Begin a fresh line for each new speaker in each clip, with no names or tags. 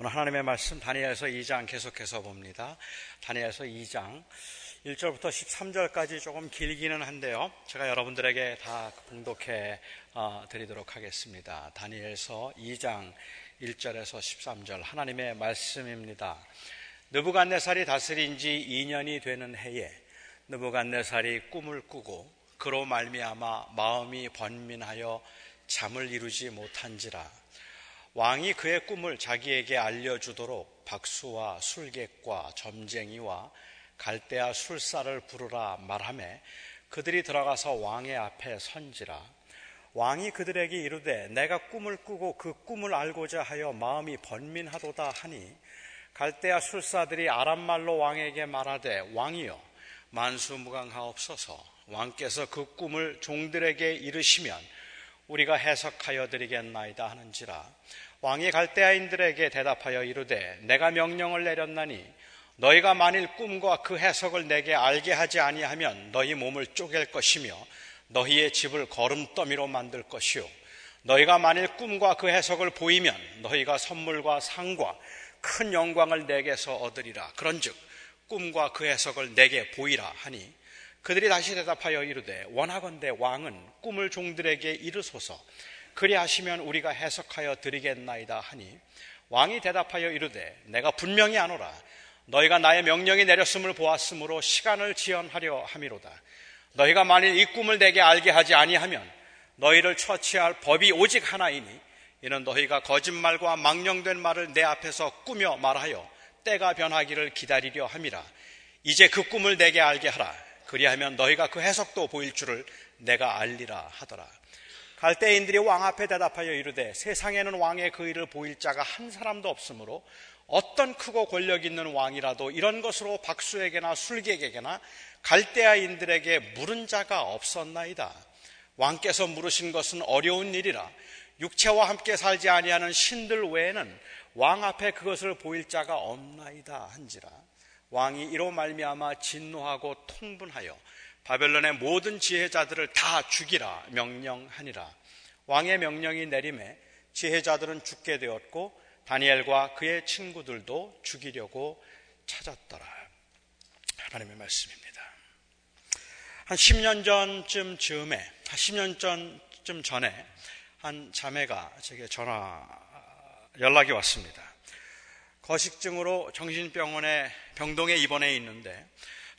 오늘 하나님의 말씀 다니엘서 2장 계속해서 봅니다. 다니엘서 2장 1절부터 13절까지 조금 길기는 한데요. 제가 여러분들에게 다 봉독해 어, 드리도록 하겠습니다. 다니엘서 2장 1절에서 13절 하나님의 말씀입니다. 느부갓네살이 다스린 지 2년이 되는 해에 느부갓네살이 꿈을 꾸고 그로 말미암아 마음이 번민하여 잠을 이루지 못한지라 왕이 그의 꿈을 자기에게 알려주도록 박수와 술객과 점쟁이와 갈대아 술사를 부르라 말하매 그들이 들어가서 왕의 앞에 선지라. 왕이 그들에게 이르되 내가 꿈을 꾸고 그 꿈을 알고자 하여 마음이 번민하도다 하니 갈대아 술사들이 아람말로 왕에게 말하되 왕이여 만수무강하옵소서. 왕께서 그 꿈을 종들에게 이르시면 우리가 해석하여 드리겠나이다 하는지라 왕이 갈대아인들에게 대답하여 이르되 내가 명령을 내렸나니 너희가 만일 꿈과 그 해석을 내게 알게 하지 아니하면 너희 몸을 쪼갤 것이며 너희의 집을 거름더미로 만들 것이요. 너희가 만일 꿈과 그 해석을 보이면 너희가 선물과 상과 큰 영광을 내게서 얻으리라. 그런즉 꿈과 그 해석을 내게 보이라 하니 그들이 다시 대답하여 이르되 원하건대 왕은 꿈을 종들에게 이르소서 그리하시면 우리가 해석하여 드리겠나이다 하니 왕이 대답하여 이르되 내가 분명히 아노라. 너희가 나의 명령이 내렸음을 보았으므로 시간을 지연하려 함이로다. 너희가 만일 이 꿈을 내게 알게 하지 아니하면 너희를 처치할 법이 오직 하나이니 이는 너희가 거짓말과 망령된 말을 내 앞에서 꾸며 말하여 때가 변하기를 기다리려 함이라. 이제 그 꿈을 내게 알게 하라. 그리하면 너희가 그 해석도 보일 줄을 내가 알리라 하더라 갈대인들이 왕 앞에 대답하여 이르되 세상에는 왕의 그 일을 보일 자가 한 사람도 없으므로 어떤 크고 권력 있는 왕이라도 이런 것으로 박수에게나 술객에게나 갈대아인들에게 물은 자가 없었나이다. 왕께서 물으신 것은 어려운 일이라 육체와 함께 살지 아니하는 신들 외에는 왕 앞에 그것을 보일 자가 없나이다 한지라 왕이 이로 말미암아 진노하고 통분하여 바벨론의 모든 지혜자들을 다 죽이라 명령하니라. 왕의 명령이 내림에 지혜자들은 죽게 되었고 다니엘과 그의 친구들도 죽이려고 찾았더라. 하나님의 말씀입니다. 한 10년 전쯤 즈음에, 한 10년 전쯤 전에 한 자매가 제게 전화 연락이 왔습니다. 거식증으로 정신병원에 병동에 입원해 있는데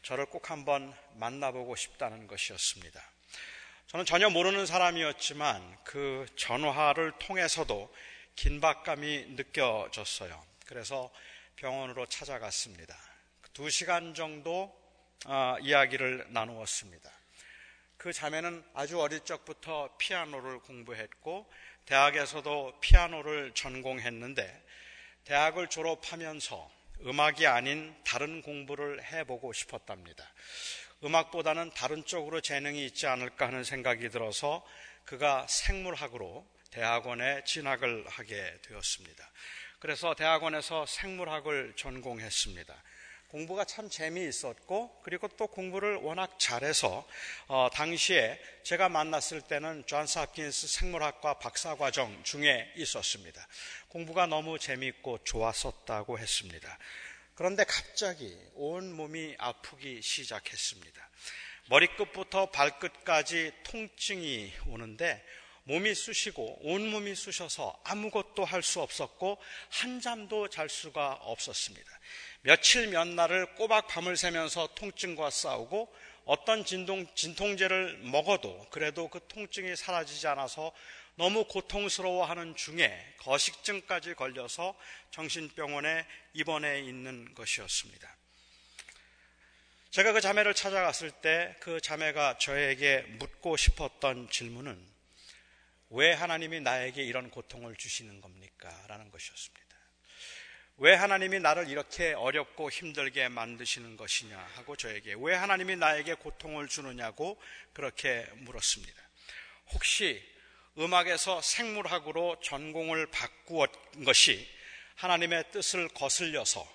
저를 꼭 한번 만나보고 싶다는 것이었습니다. 저는 전혀 모르는 사람이었지만 그 전화를 통해서도 긴박감이 느껴졌어요. 그래서 병원으로 찾아갔습니다. 두 시간 정도 어, 이야기를 나누었습니다. 그 자매는 아주 어릴 적부터 피아노를 공부했고 대학에서도 피아노를 전공했는데 대학을 졸업하면서 음악이 아닌 다른 공부를 해보고 싶었답니다. 음악보다는 다른 쪽으로 재능이 있지 않을까 하는 생각이 들어서 그가 생물학으로 대학원에 진학을 하게 되었습니다. 그래서 대학원에서 생물학을 전공했습니다. 공부가 참 재미있었고 그리고 또 공부를 워낙 잘해서 어, 당시에 제가 만났을 때는 존스 홉킨스 생물학과 박사과정 중에 있었습니다. 공부가 너무 재미있고 좋았었다고 했습니다. 그런데 갑자기 온 몸이 아프기 시작했습니다. 머리끝부터 발끝까지 통증이 오는데 몸이 쑤시고 온몸이 쑤셔서 아무것도 할 수 없었고 한 잠도 잘 수가 없었습니다. 며칠 몇 날을 꼬박 밤을 새면서 통증과 싸우고 어떤 진동, 진통제를 먹어도 그래도 그 통증이 사라지지 않아서 너무 고통스러워하는 중에 거식증까지 걸려서 정신병원에 입원해 있는 것이었습니다. 제가 그 자매를 찾아갔을 때 그 자매가 저에게 묻고 싶었던 질문은 왜 하나님이 나에게 이런 고통을 주시는 겁니까? 라는 것이었습니다. 왜 하나님이 나를 이렇게 어렵고 힘들게 만드시는 것이냐 하고 저에게 왜 하나님이 나에게 고통을 주느냐고 그렇게 물었습니다. 혹시 음악에서 생물학으로 전공을 바꾸었 것이 하나님의 뜻을 거슬려서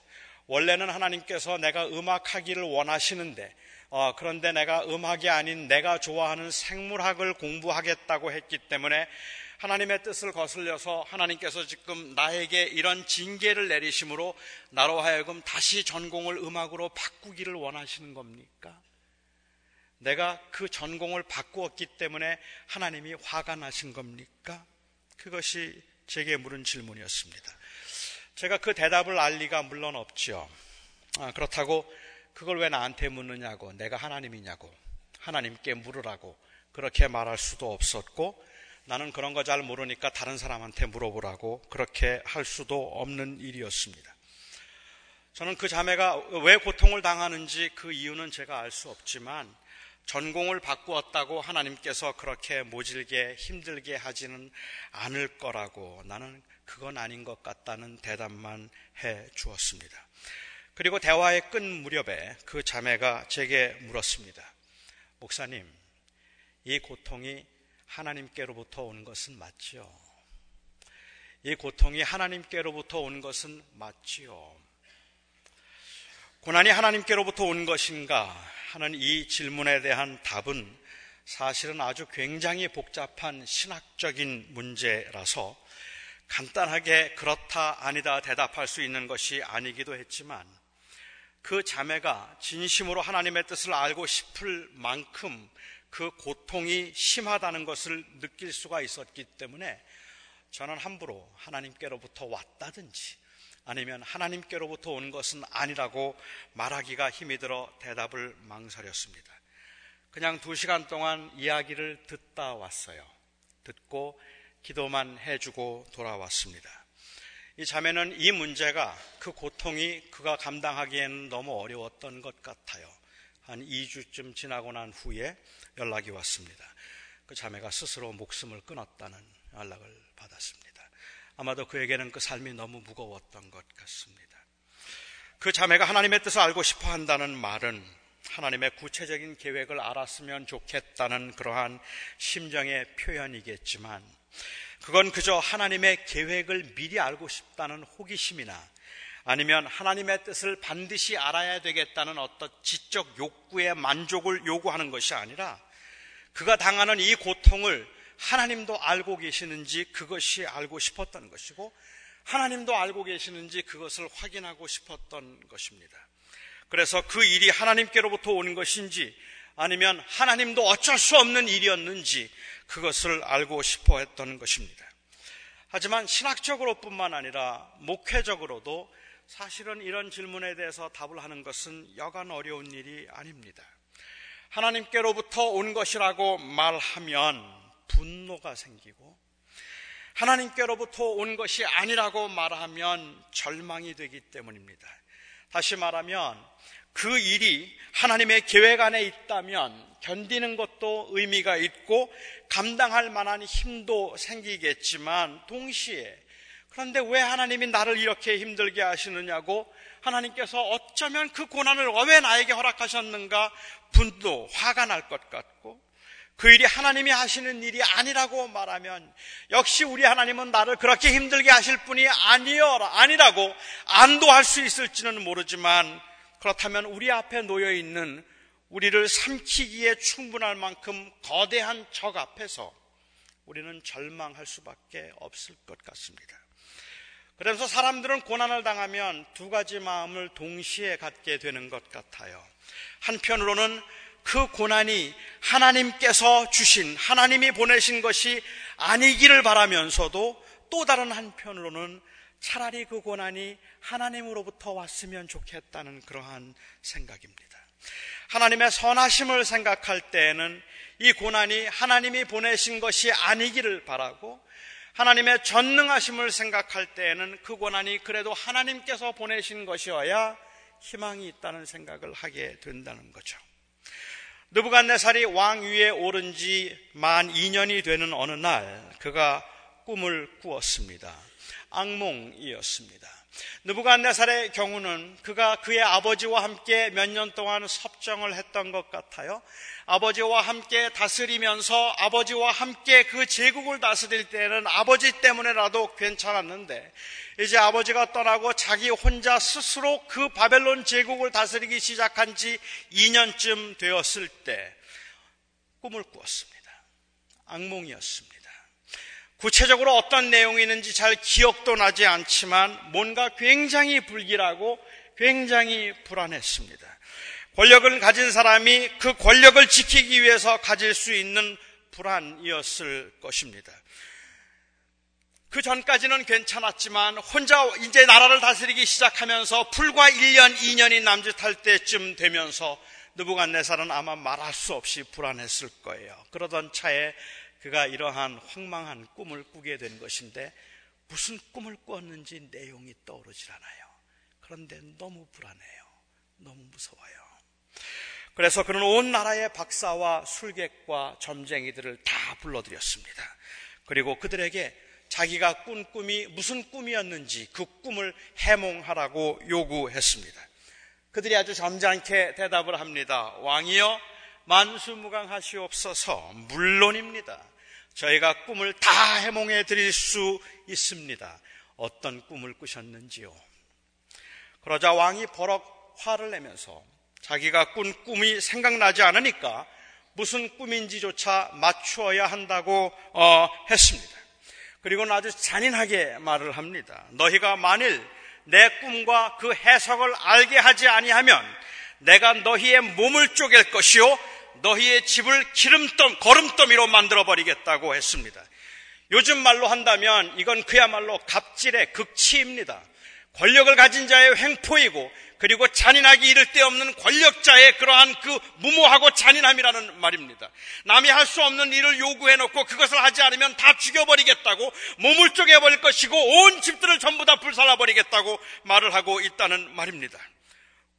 원래는 하나님께서 내가 음악하기를 원하시는데 어, 그런데 내가 음악이 아닌 내가 좋아하는 생물학을 공부하겠다고 했기 때문에 하나님의 뜻을 거슬려서 하나님께서 지금 나에게 이런 징계를 내리심으로 나로 하여금 다시 전공을 음악으로 바꾸기를 원하시는 겁니까? 내가 그 전공을 바꾸었기 때문에 하나님이 화가 나신 겁니까? 그것이 제게 물은 질문이었습니다. 제가 그 대답을 알 리가 물론 없죠. 아, 그렇다고 그걸 왜 나한테 묻느냐고, 내가 하나님이냐고, 하나님께 물으라고 그렇게 말할 수도 없었고, 나는 그런 거 잘 모르니까 다른 사람한테 물어보라고 그렇게 할 수도 없는 일이었습니다. 저는 그 자매가 왜 고통을 당하는지 그 이유는 제가 알 수 없지만 전공을 바꾸었다고 하나님께서 그렇게 모질게 힘들게 하지는 않을 거라고 나는 그건 아닌 것 같다는 대답만 해 주었습니다. 그리고 대화의 끝 무렵에 그 자매가 제게 물었습니다. 목사님, 이 고통이 하나님께로부터 온 것은 맞지요? 이 고통이 하나님께로부터 온 것은 맞지요? 고난이 하나님께로부터 온 것인가 하는 이 질문에 대한 답은 사실은 아주 굉장히 복잡한 신학적인 문제라서 간단하게 그렇다 아니다 대답할 수 있는 것이 아니기도 했지만 그 자매가 진심으로 하나님의 뜻을 알고 싶을 만큼 그 고통이 심하다는 것을 느낄 수가 있었기 때문에 저는 함부로 하나님께로부터 왔다든지 아니면 하나님께로부터 온 것은 아니라고 말하기가 힘이 들어 대답을 망설였습니다. 그냥 두 시간 동안 이야기를 듣다 왔어요. 듣고 기도만 해주고 돌아왔습니다. 이 자매는 이 문제가 그 고통이 그가 감당하기에는 너무 어려웠던 것 같아요. 한 2주쯤 지나고 난 후에 연락이 왔습니다. 그 자매가 스스로 목숨을 끊었다는 연락을 받았습니다. 아마도 그에게는 그 삶이 너무 무거웠던 것 같습니다. 그 자매가 하나님의 뜻을 알고 싶어 한다는 말은 하나님의 구체적인 계획을 알았으면 좋겠다는 그러한 심정의 표현이겠지만 그건 그저 하나님의 계획을 미리 알고 싶다는 호기심이나 아니면 하나님의 뜻을 반드시 알아야 되겠다는 어떤 지적 욕구의 만족을 요구하는 것이 아니라 그가 당하는 이 고통을 하나님도 알고 계시는지 그것이 알고 싶었던 것이고 하나님도 알고 계시는지 그것을 확인하고 싶었던 것입니다. 그래서 그 일이 하나님께로부터 온 것인지 아니면 하나님도 어쩔 수 없는 일이었는지 그것을 알고 싶어 했던 것입니다. 하지만 신학적으로 뿐만 아니라 목회적으로도 사실은 이런 질문에 대해서 답을 하는 것은 여간 어려운 일이 아닙니다. 하나님께로부터 온 것이라고 말하면 분노가 생기고 하나님께로부터 온 것이 아니라고 말하면 절망이 되기 때문입니다. 다시 말하면 그 일이 하나님의 계획 안에 있다면 견디는 것도 의미가 있고 감당할 만한 힘도 생기겠지만 동시에 그런데 왜 하나님이 나를 이렇게 힘들게 하시느냐고 하나님께서 어쩌면 그 고난을 왜 나에게 허락하셨는가 분도 화가 날 것 같고 그 일이 하나님이 하시는 일이 아니라고 말하면 역시 우리 하나님은 나를 그렇게 힘들게 하실 분이 아니요 아니라고 안도할 수 있을지는 모르지만 그렇다면 우리 앞에 놓여 있는 우리를 삼키기에 충분할 만큼 거대한 적 앞에서 우리는 절망할 수밖에 없을 것 같습니다. 그래서 사람들은 고난을 당하면 두 가지 마음을 동시에 갖게 되는 것 같아요. 한편으로는 그 고난이 하나님께서 주신, 하나님이 보내신 것이 아니기를 바라면서도 또 다른 한편으로는 차라리 그 고난이 하나님으로부터 왔으면 좋겠다는 그러한 생각입니다. 하나님의 선하심을 생각할 때에는 이 고난이 하나님이 보내신 것이 아니기를 바라고 하나님의 전능하심을 생각할 때에는 그 고난이 그래도 하나님께서 보내신 것이어야 희망이 있다는 생각을 하게 된다는 거죠. 느부갓네살이 왕 위에 오른 지 만 2년이 되는 어느 날 그가 꿈을 꾸었습니다. 악몽이었습니다. 느부갓네살의 경우는 그가 그의 아버지와 함께 몇 년 동안 섭정을 했던 것 같아요. 아버지와 함께 다스리면서 아버지와 함께 그 제국을 다스릴 때는 아버지 때문에라도 괜찮았는데 이제 아버지가 떠나고 자기 혼자 스스로 그 바벨론 제국을 다스리기 시작한 지 2년쯤 되었을 때 꿈을 꾸었습니다. 악몽이었습니다. 구체적으로 어떤 내용이 있는지 잘 기억도 나지 않지만 뭔가 굉장히 불길하고 굉장히 불안했습니다. 권력을 가진 사람이 그 권력을 지키기 위해서 가질 수 있는 불안이었을 것입니다. 그 전까지는 괜찮았지만 혼자 이제 나라를 다스리기 시작하면서 불과 1년, 2년이 남짓할 때쯤 되면서 느부갓네살은 아마 말할 수 없이 불안했을 거예요. 그러던 차에 그가 이러한 황망한 꿈을 꾸게 된 것인데 무슨 꿈을 꿨는지 내용이 떠오르질 않아요. 그런데 너무 불안해요. 너무 무서워요. 그래서 그는 온 나라의 박사와 술객과 점쟁이들을 다 불러들였습니다. 그리고 그들에게 자기가 꾼 꿈이 무슨 꿈이었는지 그 꿈을 해몽하라고 요구했습니다. 그들이 아주 점잖게 대답을 합니다. 왕이여 만수무강하시옵소서 물론입니다. 저희가 꿈을 다 해몽해 드릴 수 있습니다. 어떤 꿈을 꾸셨는지요? 그러자 왕이 버럭 화를 내면서 자기가 꾼 꿈이 생각나지 않으니까 무슨 꿈인지조차 맞추어야 한다고 어, 했습니다. 그리고는 아주 잔인하게 말을 합니다. 너희가 만일 내 꿈과 그 해석을 알게 하지 아니하면 내가 너희의 몸을 쪼갤 것이요 너희의 집을 기름덤 거름더미로 만들어 버리겠다고 했습니다. 요즘 말로 한다면 이건 그야말로 갑질의 극치입니다. 권력을 가진 자의 횡포이고 그리고 잔인하기 이를 데 없는 권력자의 그러한 그 무모하고 잔인함이라는 말입니다. 남이 할 수 없는 일을 요구해놓고 그것을 하지 않으면 다 죽여버리겠다고 몸을 쪼개버릴 것이고 온 집들을 전부 다 불살라버리겠다고 말을 하고 있다는 말입니다.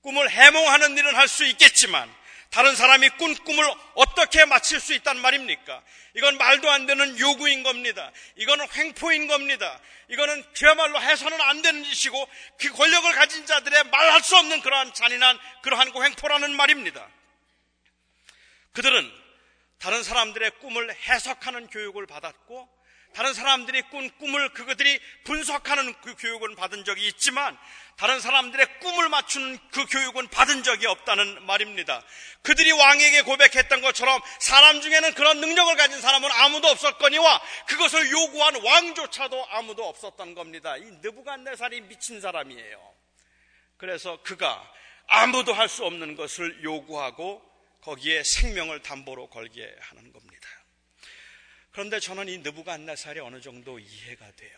꿈을 해몽하는 일은 할 수 있겠지만 다른 사람이 꾼 꿈을 어떻게 맞힐 수 있단 말입니까? 이건 말도 안 되는 요구인 겁니다. 이거는 횡포인 겁니다. 이거는 그야말로 해서는 안 되는 짓이고 그 권력을 가진 자들의 말할 수 없는 그러한 잔인한 그러한 횡포라는 말입니다. 그들은 다른 사람들의 꿈을 해석하는 교육을 받았고 다른 사람들이 꾼 꿈을 그들이 분석하는 그 교육은 받은 적이 있지만 다른 사람들의 꿈을 맞추는 그 교육은 받은 적이 없다는 말입니다. 그들이 왕에게 고백했던 것처럼 사람 중에는 그런 능력을 가진 사람은 아무도 없었거니와 그것을 요구한 왕조차도 아무도 없었던 겁니다. 이 느부갓네살이 미친 사람이에요. 그래서 그가 아무도 할 수 없는 것을 요구하고 거기에 생명을 담보로 걸게 하는 겁니다. 그런데 저는 이 느부갓네살이 어느 정도 이해가 돼요.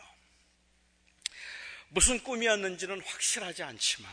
무슨 꿈이었는지는 확실하지 않지만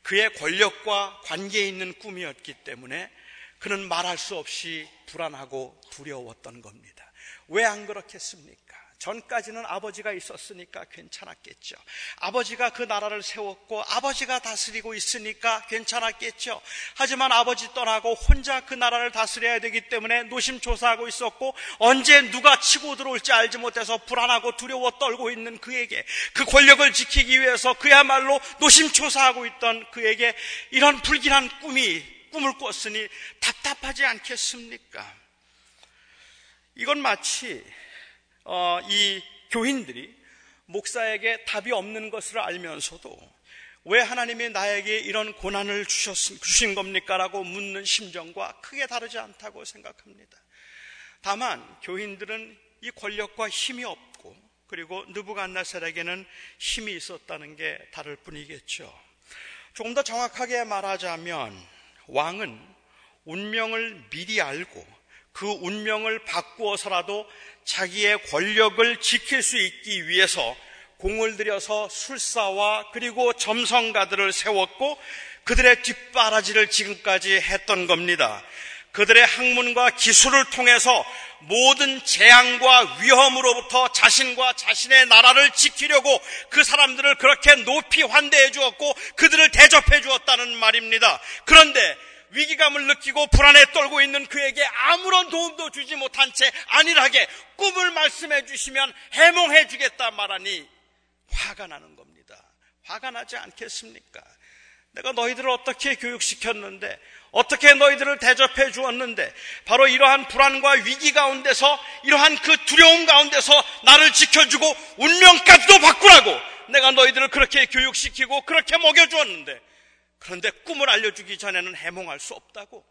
그의 권력과 관계 있는 꿈이었기 때문에 그는 말할 수 없이 불안하고 두려웠던 겁니다. 왜 안 그렇겠습니까? 전까지는 아버지가 있었으니까 괜찮았겠죠. 아버지가 그 나라를 세웠고 아버지가 다스리고 있으니까 괜찮았겠죠. 하지만 아버지 떠나고 혼자 그 나라를 다스려야 되기 때문에 노심초사하고 있었고 언제 누가 치고 들어올지 알지 못해서 불안하고 두려워 떨고 있는 그에게 그 권력을 지키기 위해서 그야말로 노심초사하고 있던 그에게 이런 불길한 꿈이 꿈을 꿨으니 답답하지 않겠습니까? 이건 마치 어, 이 교인들이 목사에게 답이 없는 것을 알면서도 왜 하나님이 나에게 이런 고난을 주셨, 주신 겁니까? 라고 묻는 심정과 크게 다르지 않다고 생각합니다. 다만 교인들은 이 권력과 힘이 없고 그리고 느부갓네살에게는 힘이 있었다는 게 다를 뿐이겠죠. 조금 더 정확하게 말하자면 왕은 운명을 미리 알고 그 운명을 바꾸어서라도 자기의 권력을 지킬 수 있기 위해서 공을 들여서 술사와 그리고 점성가들을 세웠고 그들의 뒷바라지를 지금까지 했던 겁니다. 그들의 학문과 기술을 통해서 모든 재앙과 위험으로부터 자신과 자신의 나라를 지키려고 그 사람들을 그렇게 높이 환대해 주었고 그들을 대접해 주었다는 말입니다. 그런데 위기감을 느끼고 불안에 떨고 있는 그에게 아무런 도움도 주지 못한 채 안일하게 꿈을 말씀해 주시면 해몽해 주겠다 말하니 화가 나는 겁니다. 화가 나지 않겠습니까? 내가 너희들을 어떻게 교육시켰는데, 어떻게 너희들을 대접해 주었는데, 바로 이러한 불안과 위기 가운데서, 이러한 그 두려움 가운데서 나를 지켜주고 운명까지도 바꾸라고 내가 너희들을 그렇게 교육시키고 그렇게 먹여주었는데, 그런데 꿈을 알려주기 전에는 해몽할 수 없다고.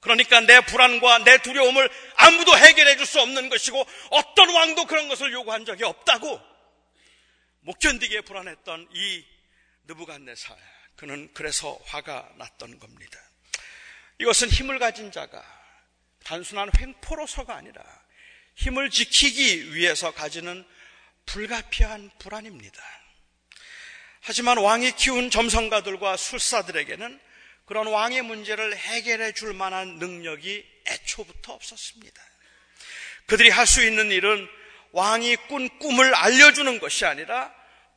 그러니까 내 불안과 내 두려움을 아무도 해결해 줄 수 없는 것이고 어떤 왕도 그런 것을 요구한 적이 없다고 못 견디게 불안했던 이 느부갓네살 그는 그래서 화가 났던 겁니다. 이것은 힘을 가진 자가 단순한 횡포로서가 아니라 힘을 지키기 위해서 가지는 불가피한 불안입니다. 하지만 왕이 키운 점성가들과 술사들에게는 그런 왕의 문제를 해결해 줄 만한 능력이 애초부터 없었습니다. 그들이 할 수 있는 일은 왕이 꾼 꿈을 알려주는 것이 아니라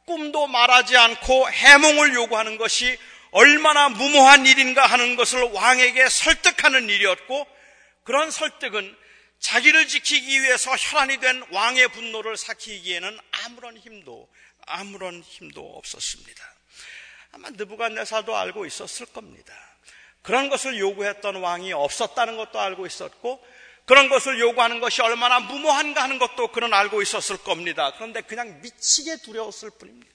꿈도 말하지 않고 해몽을 요구하는 것이 얼마나 무모한 일인가 하는 것을 왕에게 설득하는 일이었고 그런 설득은 자기를 지키기 위해서 혈안이 된 왕의 분노를 삭히기에는 아무런 힘도 아무런 힘도 없었습니다. 아마 느부갓네살도 알고 있었을 겁니다. 그런 것을 요구했던 왕이 없었다는 것도 알고 있었고 그런 것을 요구하는 것이 얼마나 무모한가 하는 것도 그는 알고 있었을 겁니다. 그런데 그냥 미치게 두려웠을 뿐입니다.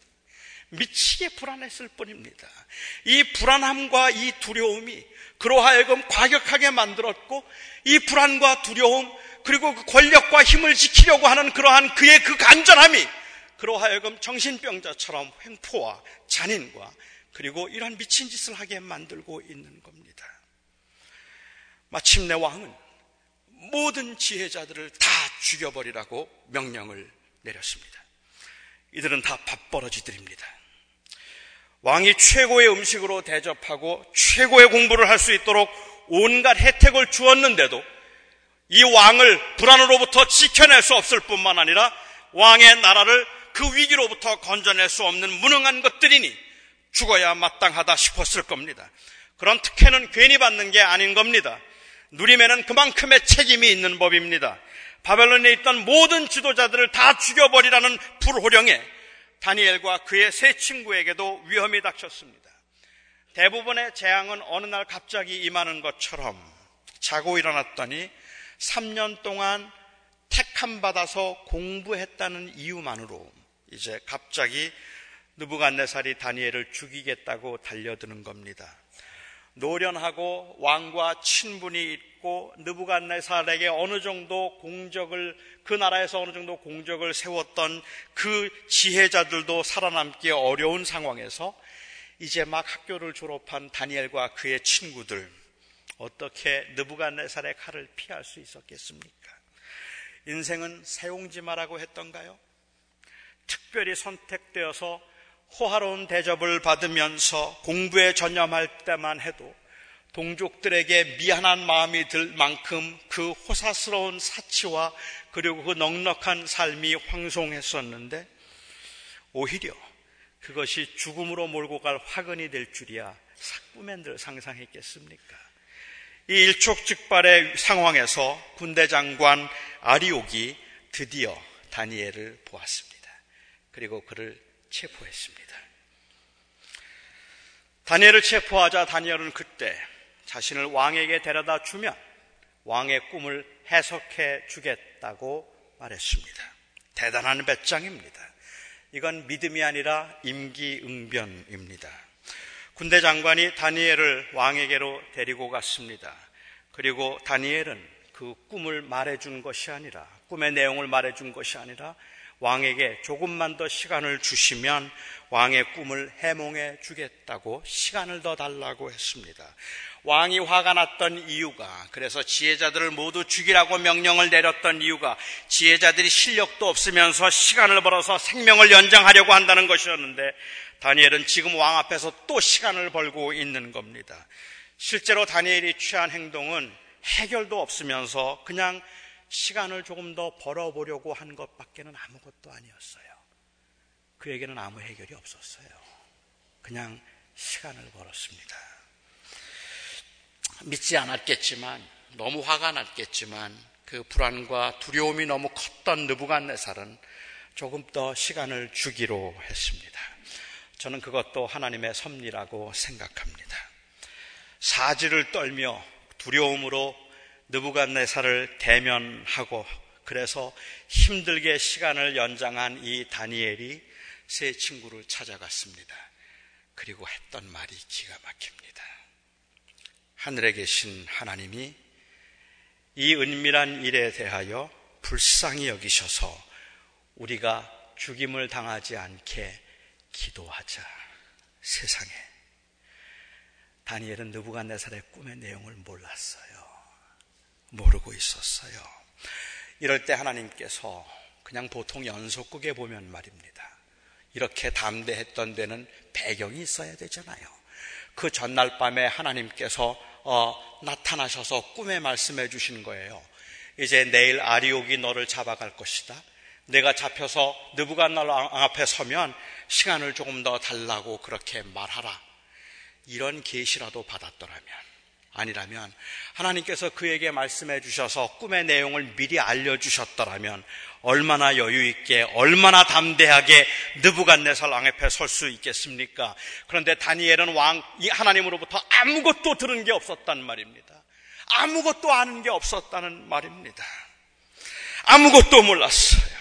미치게 불안했을 뿐입니다. 이 불안함과 이 두려움이 그로 하여금 과격하게 만들었고 이 불안과 두려움 그리고 그 권력과 힘을 지키려고 하는 그러한 그의 그 간절함이 그로 하여금 정신병자처럼 횡포와 잔인과 그리고 이런 미친 짓을 하게 만들고 있는 겁니다. 마침내 왕은 모든 지혜자들을 다 죽여버리라고 명령을 내렸습니다. 이들은 다 밥벌어지들입니다. 왕이 최고의 음식으로 대접하고 최고의 공부를 할 수 있도록 온갖 혜택을 주었는데도 이 왕을 불안으로부터 지켜낼 수 없을 뿐만 아니라 왕의 나라를 그 위기로부터 건져낼 수 없는 무능한 것들이니 죽어야 마땅하다 싶었을 겁니다. 그런 특혜는 괜히 받는 게 아닌 겁니다. 누림에는 그만큼의 책임이 있는 법입니다. 바벨론에 있던 모든 지도자들을 다 죽여버리라는 불호령에 다니엘과 그의 세 친구에게도 위험이 닥쳤습니다. 대부분의 재앙은 어느 날 갑자기 임하는 것처럼 자고 일어났더니 3년 동안 택함 받아서 공부했다는 이유만으로 이제 갑자기 느부갓네살이 다니엘을 죽이겠다고 달려드는 겁니다. 노련하고 왕과 친분이 있고 느부갓네살에게 어느 정도 공적을 그 나라에서 어느 정도 공적을 세웠던 그 지혜자들도 살아남기 어려운 상황에서 이제 막 학교를 졸업한 다니엘과 그의 친구들 어떻게 느부갓네살의 칼을 피할 수 있었겠습니까? 인생은 세용지마라고 했던가요? 특별히 선택되어서 호화로운 대접을 받으면서 공부에 전념할 때만 해도 동족들에게 미안한 마음이 들 만큼 그 호사스러운 사치와 그리고 그 넉넉한 삶이 황송했었는데 오히려 그것이 죽음으로 몰고 갈 화근이 될 줄이야 꿈엔들 상상했겠습니까? 이 일촉즉발의 상황에서 군대 장관 아리옥이 드디어 다니엘을 보았습니다. 그리고 그를 체포했습니다. 다니엘을 체포하자 다니엘은 그때 자신을 왕에게 데려다 주면 왕의 꿈을 해석해 주겠다고 말했습니다. 대단한 배짱입니다. 이건 믿음이 아니라 임기응변입니다. 군대 장관이 다니엘을 왕에게로 데리고 갔습니다. 그리고 다니엘은 그 꿈을 말해준 것이 아니라 꿈의 내용을 말해준 것이 아니라 왕에게 조금만 더 시간을 주시면 왕의 꿈을 해몽해 주겠다고 시간을 더 달라고 했습니다. 왕이 화가 났던 이유가 그래서 지혜자들을 모두 죽이라고 명령을 내렸던 이유가 지혜자들이 실력도 없으면서 시간을 벌어서 생명을 연장하려고 한다는 것이었는데 다니엘은 지금 왕 앞에서 또 시간을 벌고 있는 겁니다. 실제로 다니엘이 취한 행동은 해결도 없으면서 그냥 시간을 조금 더 벌어보려고 한 것밖에는 아무것도 아니었어요. 그에게는 아무 해결이 없었어요. 그냥 시간을 벌었습니다. 믿지 않았겠지만, 너무 화가 났겠지만, 그 불안과 두려움이 너무 컸던 느부갓네살은 조금 더 시간을 주기로 했습니다. 저는 그것도 하나님의 섭리라고 생각합니다. 사지를 떨며 두려움으로 느부갓네살을 대면하고 그래서 힘들게 시간을 연장한 이 다니엘이 세 친구를 찾아갔습니다. 그리고 했던 말이 기가 막힙니다. 하늘에 계신 하나님이 이 은밀한 일에 대하여 불쌍히 여기셔서 우리가 죽임을 당하지 않게 기도하자. 세상에. 다니엘은 느부갓네살의 꿈의 내용을 몰랐어요. 모르고 있었어요. 이럴 때 하나님께서 그냥 보통 연속극에 보면 말입니다. 이렇게 담대했던 데는 배경이 있어야 되잖아요. 그 전날 밤에 하나님께서 어, 나타나셔서 꿈에 말씀해 주신 거예요. 이제 내일 아리옥이 너를 잡아갈 것이다. 내가 잡혀서 느부갓날 앞에 서면 시간을 조금 더 달라고 그렇게 말하라. 이런 계시라도 받았더라면 아니라면 하나님께서 그에게 말씀해 주셔서 꿈의 내용을 미리 알려 주셨더라면 얼마나 여유 있게 얼마나 담대하게 느부갓네살 왕 앞에 설 수 있겠습니까? 그런데 다니엘은 왕 하나님으로부터 아무것도 들은 게 없었단 말입니다. 아무것도 아는 게 없었다는 말입니다. 아무것도 몰랐어요.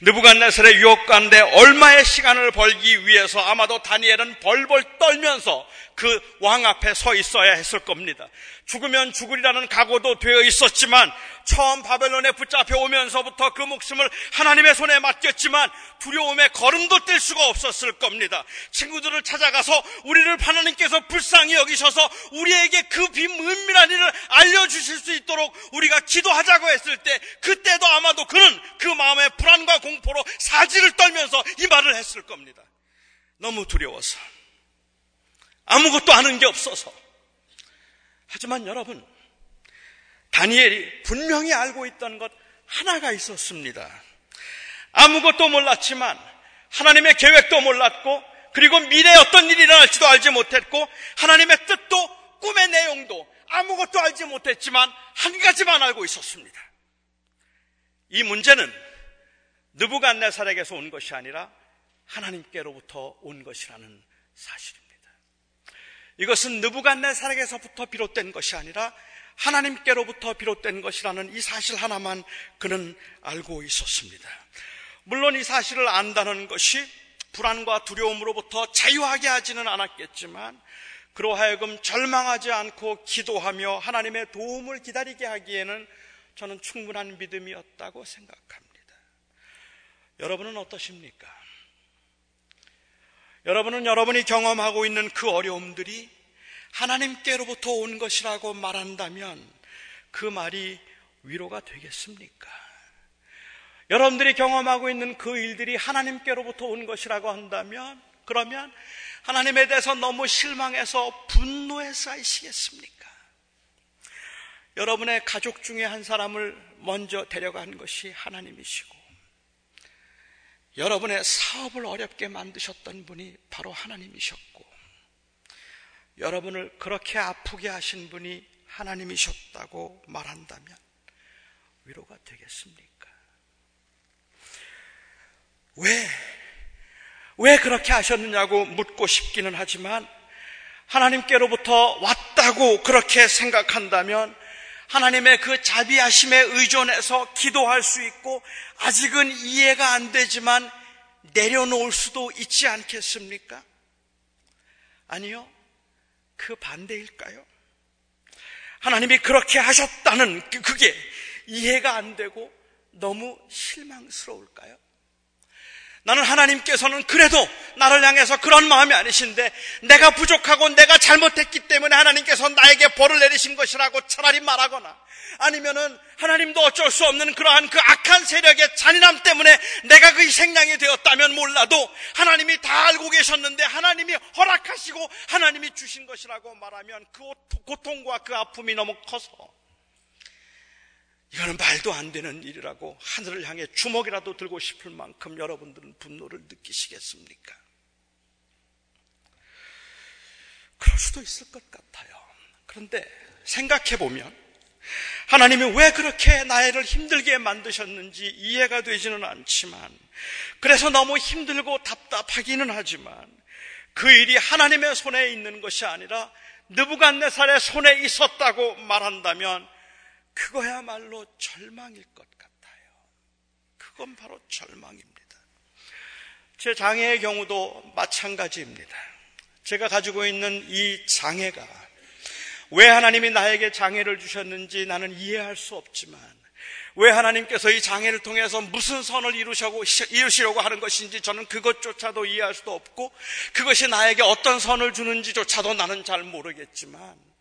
느부갓네살의 유혹 가운데 얼마의 시간을 벌기 위해서 아마도 다니엘은 벌벌 떨면서 그 왕 앞에 서 있어야 했을 겁니다. 죽으면 죽으리라는 각오도 되어 있었지만 처음 바벨론에 붙잡혀 오면서부터 그 목숨을 하나님의 손에 맡겼지만 두려움에 걸음도 뗄 수가 없었을 겁니다. 친구들을 찾아가서 우리를 하나님께서 불쌍히 여기셔서 우리에게 그 비은밀한 일을 알려주실 수 있도록 우리가 기도하자고 했을 때 그때도 아마도 그는 그 마음의 불안과 공포로 사지를 떨면서 이 말을 했을 겁니다. 너무 두려워서 아무것도 아는 게 없어서 하지만 여러분, 다니엘이 분명히 알고 있던 것 하나가 있었습니다. 아무것도 몰랐지만 하나님의 계획도 몰랐고 그리고 미래에 어떤 일이 일어날지도 알지 못했고 하나님의 뜻도 꿈의 내용도 아무것도 알지 못했지만 한 가지만 알고 있었습니다. 이 문제는 느부갓네살에게서 온 것이 아니라 하나님께로부터 온 것이라는 사실입니다. 이것은 느부갓네살에게서부터 비롯된 것이 아니라 하나님께로부터 비롯된 것이라는 이 사실 하나만 그는 알고 있었습니다. 물론 이 사실을 안다는 것이 불안과 두려움으로부터 자유하게 하지는 않았겠지만 그로 하여금 절망하지 않고 기도하며 하나님의 도움을 기다리게 하기에는 저는 충분한 믿음이었다고 생각합니다. 여러분은 어떠십니까? 여러분은 여러분이 경험하고 있는 그 어려움들이 하나님께로부터 온 것이라고 말한다면 그 말이 위로가 되겠습니까? 여러분들이 경험하고 있는 그 일들이 하나님께로부터 온 것이라고 한다면 그러면 하나님에 대해서 너무 실망해서 분노에 쌓이시겠습니까? 여러분의 가족 중에 한 사람을 먼저 데려간 것이 하나님이시고 여러분의 사업을 어렵게 만드셨던 분이 바로 하나님이셨고, 여러분을 그렇게 아프게 하신 분이 하나님이셨다고 말한다면 위로가 되겠습니까? 왜, 왜 그렇게 하셨느냐고 묻고 싶기는 하지만 하나님께로부터 왔다고 그렇게 생각한다면 하나님의 그 자비하심에 의존해서 기도할 수 있고 아직은 이해가 안 되지만 내려놓을 수도 있지 않겠습니까? 아니요. 그 반대일까요? 하나님이 그렇게 하셨다는 그, 그게 이해가 안 되고 너무 실망스러울까요? 나는 하나님께서는 그래도 나를 향해서 그런 마음이 아니신데 내가 부족하고 내가 잘못했기 때문에 하나님께서 나에게 벌을 내리신 것이라고 차라리 말하거나 아니면은 하나님도 어쩔 수 없는 그러한 그 악한 세력의 잔인함 때문에 내가 그 생량이 되었다면 몰라도 하나님이 다 알고 계셨는데 하나님이 허락하시고 하나님이 주신 것이라고 말하면 그 고통과 그 아픔이 너무 커서 이거는 말도 안 되는 일이라고 하늘을 향해 주먹이라도 들고 싶을 만큼 여러분들은 분노를 느끼시겠습니까? 그럴 수도 있을 것 같아요. 그런데 생각해 보면 하나님이 왜 그렇게 나를 힘들게 만드셨는지 이해가 되지는 않지만 그래서 너무 힘들고 답답하기는 하지만 그 일이 하나님의 손에 있는 것이 아니라 느부갓네살의 손에 있었다고 말한다면 그거야말로 절망일 것 같아요. 그건 바로 절망입니다. 제 장애의 경우도 마찬가지입니다. 제가 가지고 있는 이 장애가 왜 하나님이 나에게 장애를 주셨는지 나는 이해할 수 없지만 왜 하나님께서 이 장애를 통해서 무슨 선을 이루시고, 이루시려고 하는 것인지 저는 그것조차도 이해할 수도 없고 그것이 나에게 어떤 선을 주는지조차도 나는 잘 모르겠지만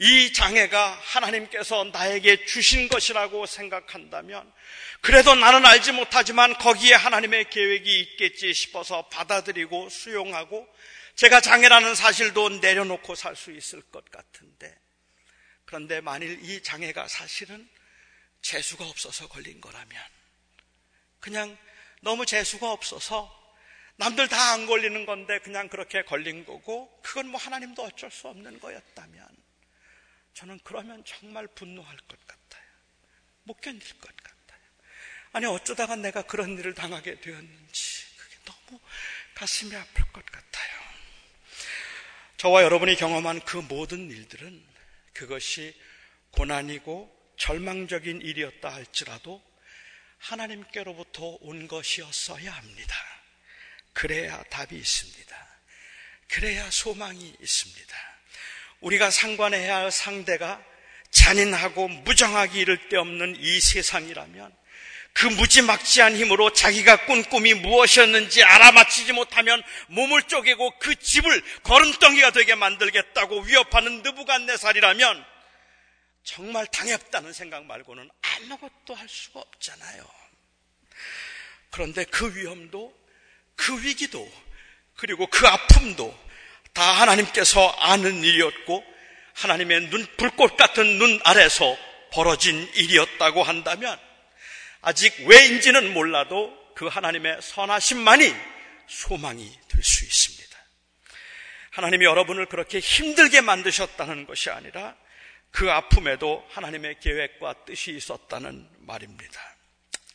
이 장애가 하나님께서 나에게 주신 것이라고 생각한다면 그래도 나는 알지 못하지만 거기에 하나님의 계획이 있겠지 싶어서 받아들이고 수용하고 제가 장애라는 사실도 내려놓고 살 수 있을 것 같은데 그런데 만일 이 장애가 사실은 재수가 없어서 걸린 거라면 그냥 너무 재수가 없어서 남들 다 안 걸리는 건데 그냥 그렇게 걸린 거고 그건 뭐 하나님도 어쩔 수 없는 거였다면 저는 그러면 정말 분노할 것 같아요. 못 견딜 것 같아요. 아니 어쩌다가 내가 그런 일을 당하게 되었는지 그게 너무 가슴이 아플 것 같아요. 저와 여러분이 경험한 그 모든 일들은 그것이 고난이고 절망적인 일이었다 할지라도 하나님께로부터 온 것이었어야 합니다. 그래야 답이 있습니다. 그래야 소망이 있습니다. 우리가 상관해야 할 상대가 잔인하고 무정하기 이를 데 없는 이 세상이라면 그 무지막지한 힘으로 자기가 꾼 꿈이 무엇이었는지 알아맞히지 못하면 몸을 쪼개고 그 집을 걸음덩이가 되게 만들겠다고 위협하는 느부갓네살이라면 정말 당했다는 생각 말고는 아무것도 할 수가 없잖아요. 그런데 그 위험도 그 위기도 그리고 그 아픔도 다 하나님께서 아는 일이었고 하나님의 눈 불꽃 같은 눈 아래서 벌어진 일이었다고 한다면 아직 왜인지는 몰라도 그 하나님의 선하심만이 소망이 될 수 있습니다. 하나님이 여러분을 그렇게 힘들게 만드셨다는 것이 아니라 그 아픔에도 하나님의 계획과 뜻이 있었다는 말입니다.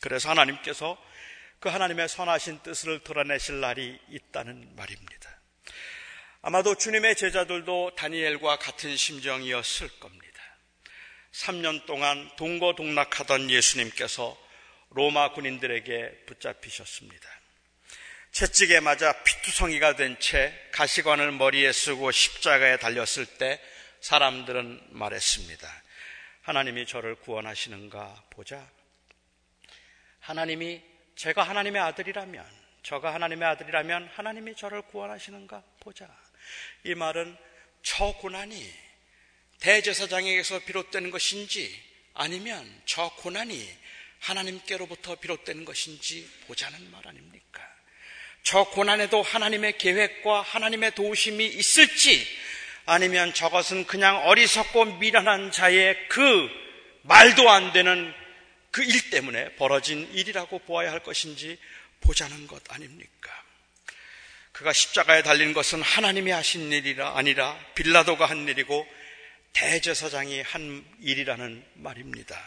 그래서 하나님께서 그 하나님의 선하신 뜻을 드러내실 날이 있다는 말입니다. 아마도 주님의 제자들도 다니엘과 같은 심정이었을 겁니다. 3년 동안 동거동락하던 예수님께서 로마 군인들에게 붙잡히셨습니다. 채찍에 맞아 피투성이가 된 채 가시관을 머리에 쓰고 십자가에 달렸을 때 사람들은 말했습니다. 하나님이 저를 구원하시는가 보자. 하나님이 제가 하나님의 아들이라면, 저가 하나님의 아들이라면 하나님이 저를 구원하시는가 보자. 이 말은 저 고난이 대제사장에게서 비롯되는 것인지 아니면 저 고난이 하나님께로부터 비롯되는 것인지 보자는 말 아닙니까? 저 고난에도 하나님의 계획과 하나님의 도우심이 있을지 아니면 저것은 그냥 어리석고 미련한 자의 그 말도 안 되는 그 일 때문에 벌어진 일이라고 보아야 할 것인지 보자는 것 아닙니까? 그가 십자가에 달린 것은 하나님이 하신 일이라 아니라 빌라도가 한 일이고 대제사장이 한 일이라는 말입니다.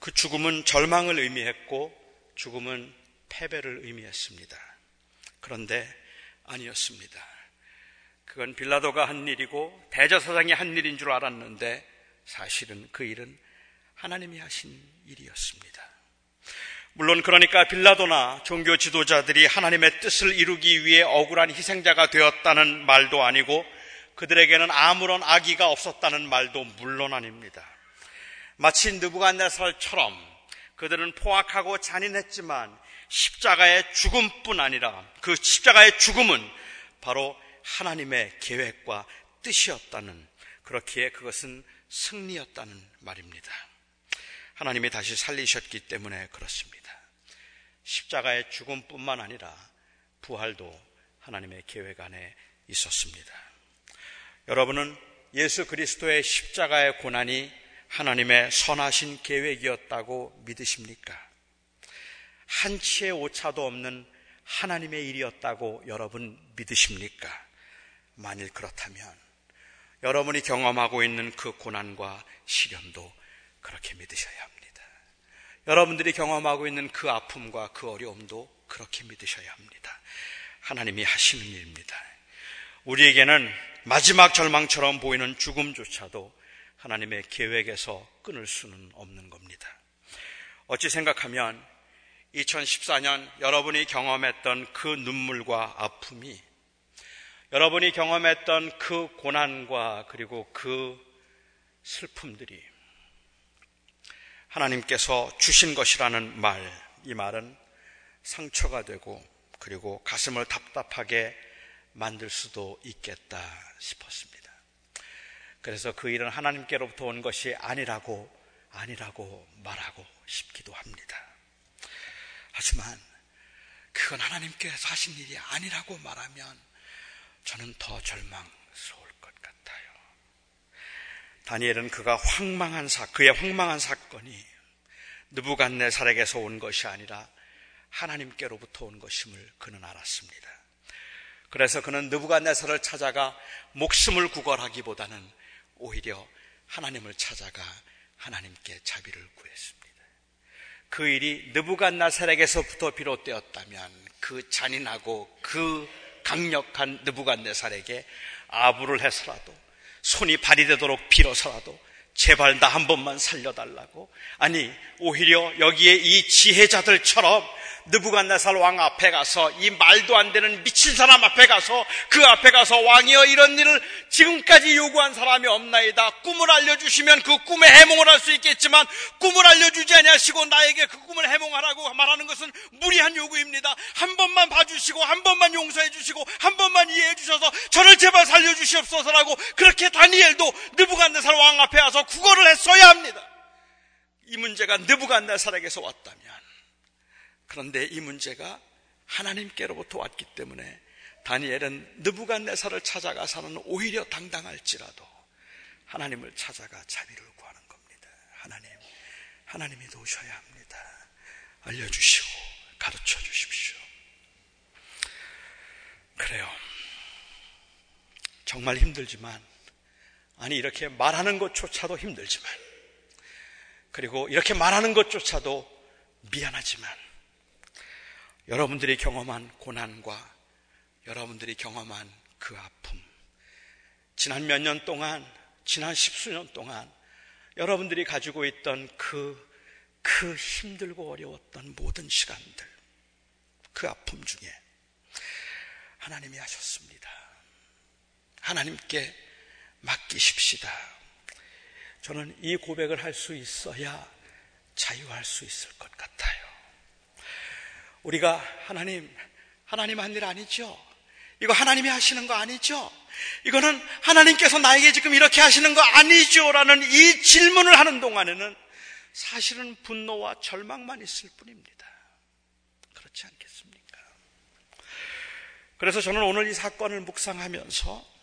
그 죽음은 절망을 의미했고 죽음은 패배를 의미했습니다. 그런데 아니었습니다. 그건 빌라도가 한 일이고 대제사장이 한 일인 줄 알았는데 사실은 그 일은 하나님이 하신 일이었습니다. 물론 그러니까 빌라도나 종교 지도자들이 하나님의 뜻을 이루기 위해 억울한 희생자가 되었다는 말도 아니고 그들에게는 아무런 악의가 없었다는 말도 물론 아닙니다. 마치 느부갓네살처럼 그들은 포악하고 잔인했지만 십자가의 죽음뿐 아니라 그 십자가의 죽음은 바로 하나님의 계획과 뜻이었다는 그렇기에 그것은 승리였다는 말입니다. 하나님이 다시 살리셨기 때문에 그렇습니다. 십자가의 죽음뿐만 아니라 부활도 하나님의 계획 안에 있었습니다. 여러분은 예수 그리스도의 십자가의 고난이 하나님의 선하신 계획이었다고 믿으십니까? 한 치의 오차도 없는 하나님의 일이었다고 여러분 믿으십니까? 만일 그렇다면 여러분이 경험하고 있는 그 고난과 시련도 그렇게 믿으셔야 합니다. 여러분들이 경험하고 있는 그 아픔과 그 어려움도 그렇게 믿으셔야 합니다. 하나님이 하시는 일입니다. 우리에게는 마지막 절망처럼 보이는 죽음조차도 하나님의 계획에서 끊을 수는 없는 겁니다. 어찌 생각하면 2014년 여러분이 경험했던 그 눈물과 아픔이 여러분이 경험했던 그 고난과 그리고 그 슬픔들이 하나님께서 주신 것이라는 말, 이 말은 상처가 되고 그리고 가슴을 답답하게 만들 수도 있겠다 싶었습니다. 그래서 그 일은 하나님께로부터 온 것이 아니라고, 아니라고 말하고 싶기도 합니다. 하지만 그건 하나님께서 하신 일이 아니라고 말하면 저는 더 같아요. 다니엘은 그가 황망한 사, 그의 황망한 사건이 느부갓네살에게서 온 것이 아니라 하나님께로부터 온 것임을 그는 알았습니다. 그래서 그는 느부갓네살을 찾아가 목숨을 구걸하기보다는 오히려 하나님을 찾아가 하나님께 자비를 구했습니다. 그 일이 느부갓네살에게서부터 비롯되었다면 그 잔인하고 그 강력한 느부갓네살에게 아부를 해서라도 손이 발이 되도록 빌어서라도 제발 나 한 번만 살려달라고. 아니 오히려 여기에 이 지혜자들처럼 느부갓네살 왕 앞에 가서 이 말도 안 되는 미친 사람 앞에 가서 그 앞에 가서 왕이여 이런 일을 지금까지 요구한 사람이 없나이다. 꿈을 알려주시면 그 꿈에 해몽을 할 수 있겠지만 꿈을 알려주지 아니하시고 나에게 그 꿈을 해몽하라고 말하는 것은 무리한 요구입니다. 한 번만 봐주시고 한 번만 용서해 주시고 한 번만 이해해 주셔서 저를 제발 살려주시옵소서라고 그렇게 다니엘도 느부갓네살 왕 앞에 와서 구걸을 했어야 합니다. 이 문제가 느부갓네살에게서 왔다면 그런데 이 문제가 하나님께로부터 왔기 때문에 다니엘은 느부갓네살을 찾아가서는 오히려 당당할지라도 하나님을 찾아가 자비를 구하는 겁니다. 하나님, 하나님이 도우셔야 합니다. 알려주시고 가르쳐 주십시오. 그래요. 정말 힘들지만, 아니, 이렇게 말하는 것조차도 힘들지만, 그리고 이렇게 말하는 것조차도 미안하지만, 여러분들이 경험한 고난과 여러분들이 경험한 그 아픔, 지난 몇 년 동안, 지난 십수년 동안 여러분들이 가지고 있던 그, 그 힘들고 어려웠던 모든 시간들, 그 아픔 중에 하나님이 하셨습니다. 하나님께 맡기십시다. 저는 이 고백을 할 수 있어야 자유할 수 있을 것 같아요. 우리가 하나님, 하나님 한 일 아니죠? 이거 하나님이 하시는 거 아니죠? 이거는 하나님께서 나에게 지금 이렇게 하시는 거 아니죠? 라는 이 질문을 하는 동안에는 사실은 분노와 절망만 있을 뿐입니다. 그렇지 않겠습니까? 그래서 저는 오늘 이 사건을 묵상하면서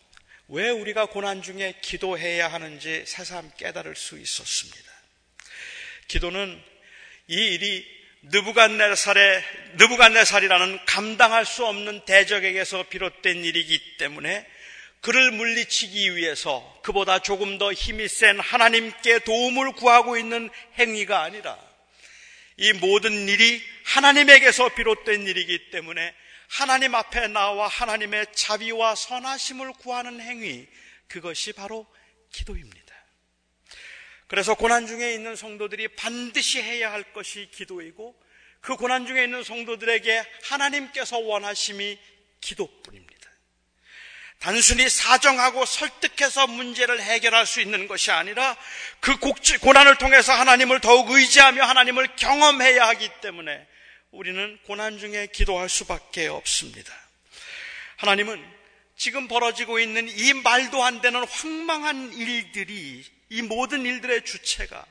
왜 우리가 고난 중에 기도해야 하는지 새삼 깨달을 수 있었습니다. 기도는 이 일이 느부갓네살의 느부갓네살이라는 감당할 수 없는 대적에게서 비롯된 일이기 때문에 그를 물리치기 위해서 그보다 조금 더 힘이 센 하나님께 도움을 구하고 있는 행위가 아니라 이 모든 일이 하나님에게서 비롯된 일이기 때문에 하나님 앞에 나와 하나님의 자비와 선하심을 구하는 행위 그것이 바로 기도입니다. 그래서 고난 중에 있는 성도들이 반드시 해야 할 것이 기도이고 그 고난 중에 있는 성도들에게 하나님께서 원하심이 기도뿐입니다. 단순히 사정하고 설득해서 문제를 해결할 수 있는 것이 아니라 그 고난을 통해서 하나님을 더욱 의지하며 하나님을 경험해야 하기 때문에 우리는 고난 중에 기도할 수밖에 없습니다. 하나님은 지금 벌어지고 있는 이 말도 안 되는 황망한 일들이 이 모든 일들의 주체가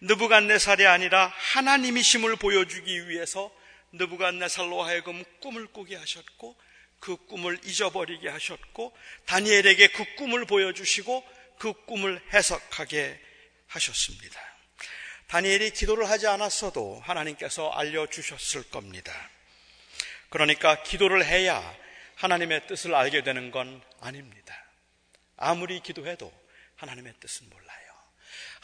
느부갓네살이 아니라 하나님이심을 보여주기 위해서 느부갓네살로 하여금 꿈을 꾸게 하셨고 그 꿈을 잊어버리게 하셨고 다니엘에게 그 꿈을 보여주시고 그 꿈을 해석하게 하셨습니다. 다니엘이 기도를 하지 않았어도 하나님께서 알려주셨을 겁니다. 그러니까 기도를 해야 하나님의 뜻을 알게 되는 건 아닙니다. 아무리 기도해도 하나님의 뜻은 몰라요.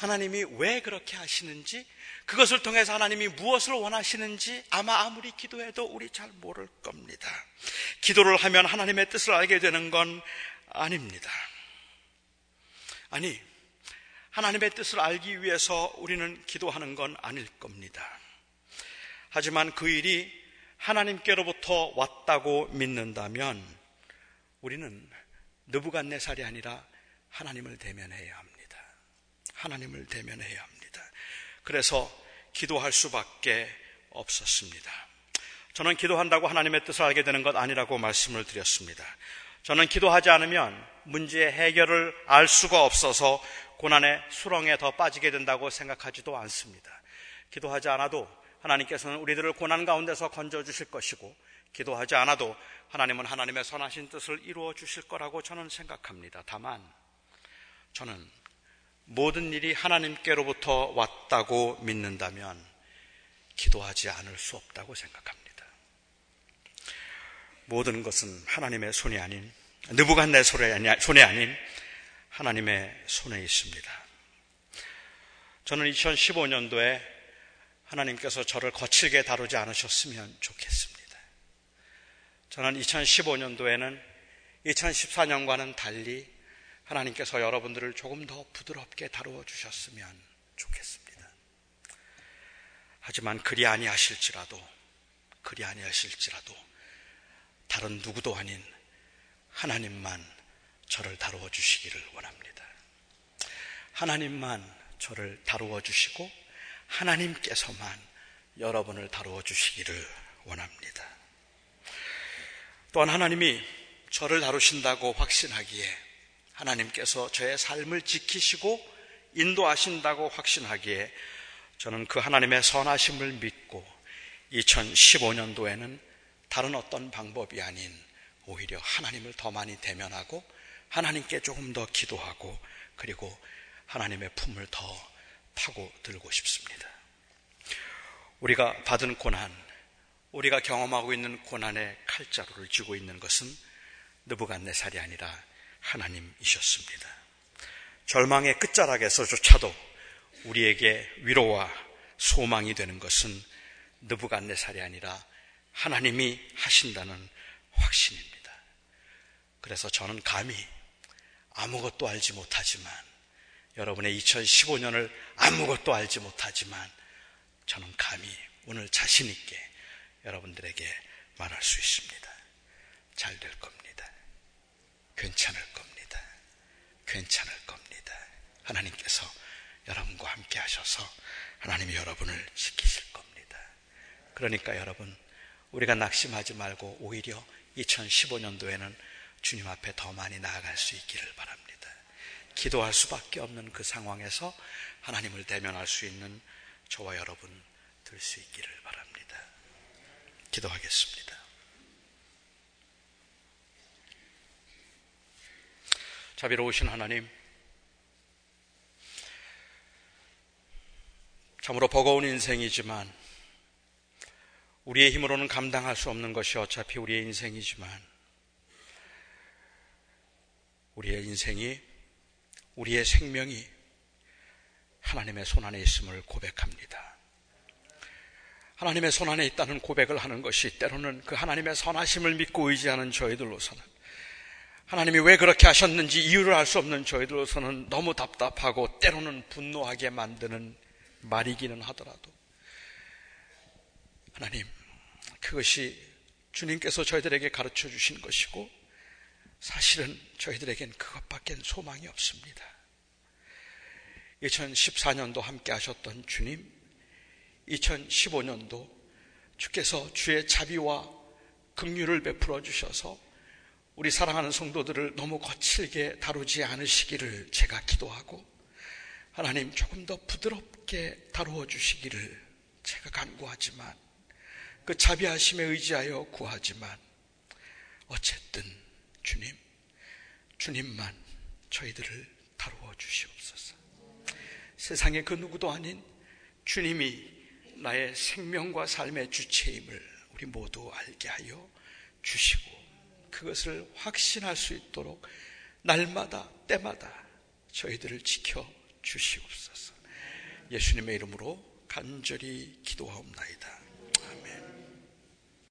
하나님이 왜 그렇게 하시는지, 그것을 통해서 하나님이 무엇을 원하시는지 아마 아무리 기도해도 우리 잘 모를 겁니다. 기도를 하면 하나님의 뜻을 알게 되는 건 아닙니다. 아니, 하나님의 뜻을 알기 위해서 우리는 기도하는 건 아닐 겁니다. 하지만 그 일이 하나님께로부터 왔다고 믿는다면 우리는 느부갓네살이 아니라 하나님을 대면해야 합니다. 하나님을 대면해야 합니다. 그래서 기도할 수밖에 없었습니다. 저는 기도한다고 하나님의 뜻을 알게 되는 것 아니라고 말씀을 드렸습니다. 저는 기도하지 않으면 문제의 해결을 알 수가 없어서 고난의 수렁에 더 빠지게 된다고 생각하지도 않습니다. 기도하지 않아도 하나님께서는 우리들을 고난 가운데서 건져 주실 것이고 기도하지 않아도 하나님은 하나님의 선하신 뜻을 이루어 주실 거라고 저는 생각합니다. 다만 저는 모든 일이 하나님께로부터 왔다고 믿는다면 기도하지 않을 수 없다고 생각합니다. 모든 것은 하나님의 손이 아닌 느부갓네 손에 아닌 하나님의 손에 있습니다. 저는 2015년도에 하나님께서 저를 거칠게 다루지 않으셨으면 좋겠습니다. 저는 2015년도에는 2014년과는 달리 하나님께서 여러분들을 조금 더 부드럽게 다루어 주셨으면 좋겠습니다. 하지만 그리 아니하실지라도 그리 아니하실지라도 다른 누구도 아닌 하나님만 저를 다루어 주시기를 원합니다. 하나님만 저를 다루어 주시고 하나님께서만 여러분을 다루어 주시기를 원합니다. 또한 하나님이 저를 다루신다고 확신하기에 하나님께서 저의 삶을 지키시고 인도하신다고 확신하기에 저는 그 하나님의 선하심을 믿고 2015년도에는 다른 어떤 방법이 아닌 오히려 하나님을 더 많이 대면하고 하나님께 조금 더 기도하고 그리고 하나님의 품을 더 파고 들고 싶습니다. 우리가 받은 고난, 우리가 경험하고 있는 고난의 칼자루를 쥐고 있는 것은 느부갓네살이 아니라 하나님이셨습니다. 절망의 끝자락에서조차도 우리에게 위로와 소망이 되는 것은 느부갓네살이 아니라 하나님이 하신다는 확신입니다. 그래서 저는 감히 아무것도 알지 못하지만 여러분의 2015년을 아무것도 알지 못하지만 저는 감히 오늘 자신 있게 여러분들에게 말할 수 있습니다. 잘 될 겁니다. 괜찮을 겁니다. 괜찮을 겁니다. 하나님께서 여러분과 함께 하셔서 하나님이 여러분을 지키실 겁니다. 그러니까 여러분, 우리가 낙심하지 말고 오히려 2015년도에는 주님 앞에 더 많이 나아갈 수 있기를 바랍니다. 기도할 수밖에 없는 그 상황에서 하나님을 대면할 수 있는 저와 여러분 될 수 있기를 바랍니다. 기도하겠습니다. 자비로우신 하나님, 참으로 버거운 인생이지만 우리의 힘으로는 감당할 수 없는 것이 어차피 우리의 인생이지만 우리의 인생이 우리의 생명이 하나님의 손 안에 있음을 고백합니다. 하나님의 손 안에 있다는 고백을 하는 것이 때로는 그 하나님의 선하심을 믿고 의지하는 저희들로서는 하나님이 왜 그렇게 하셨는지 이유를 알 수 없는 저희들로서는 너무 답답하고 때로는 분노하게 만드는 말이기는 하더라도 하나님 그것이 주님께서 저희들에게 가르쳐 주신 것이고 사실은 저희들에겐 그것밖엔 소망이 없습니다. 2014년도 함께 하셨던 주님, 2015년도 주께서 주의 자비와 긍휼을 베풀어 주셔서 우리 사랑하는 성도들을 너무 거칠게 다루지 않으시기를 제가 기도하고 하나님 조금 더 부드럽게 다루어 주시기를 제가 간구하지만 그 자비하심에 의지하여 구하지만 어쨌든 주님, 주님만 저희들을 다루어 주시옵소서. 세상에 그 누구도 아닌 주님이 나의 생명과 삶의 주체임을 우리 모두 알게 하여 주시고 그것을 확신할 수 있도록 날마다 때마다 저희들을 지켜 주시옵소서. 예수님의 이름으로 간절히 기도하옵나이다.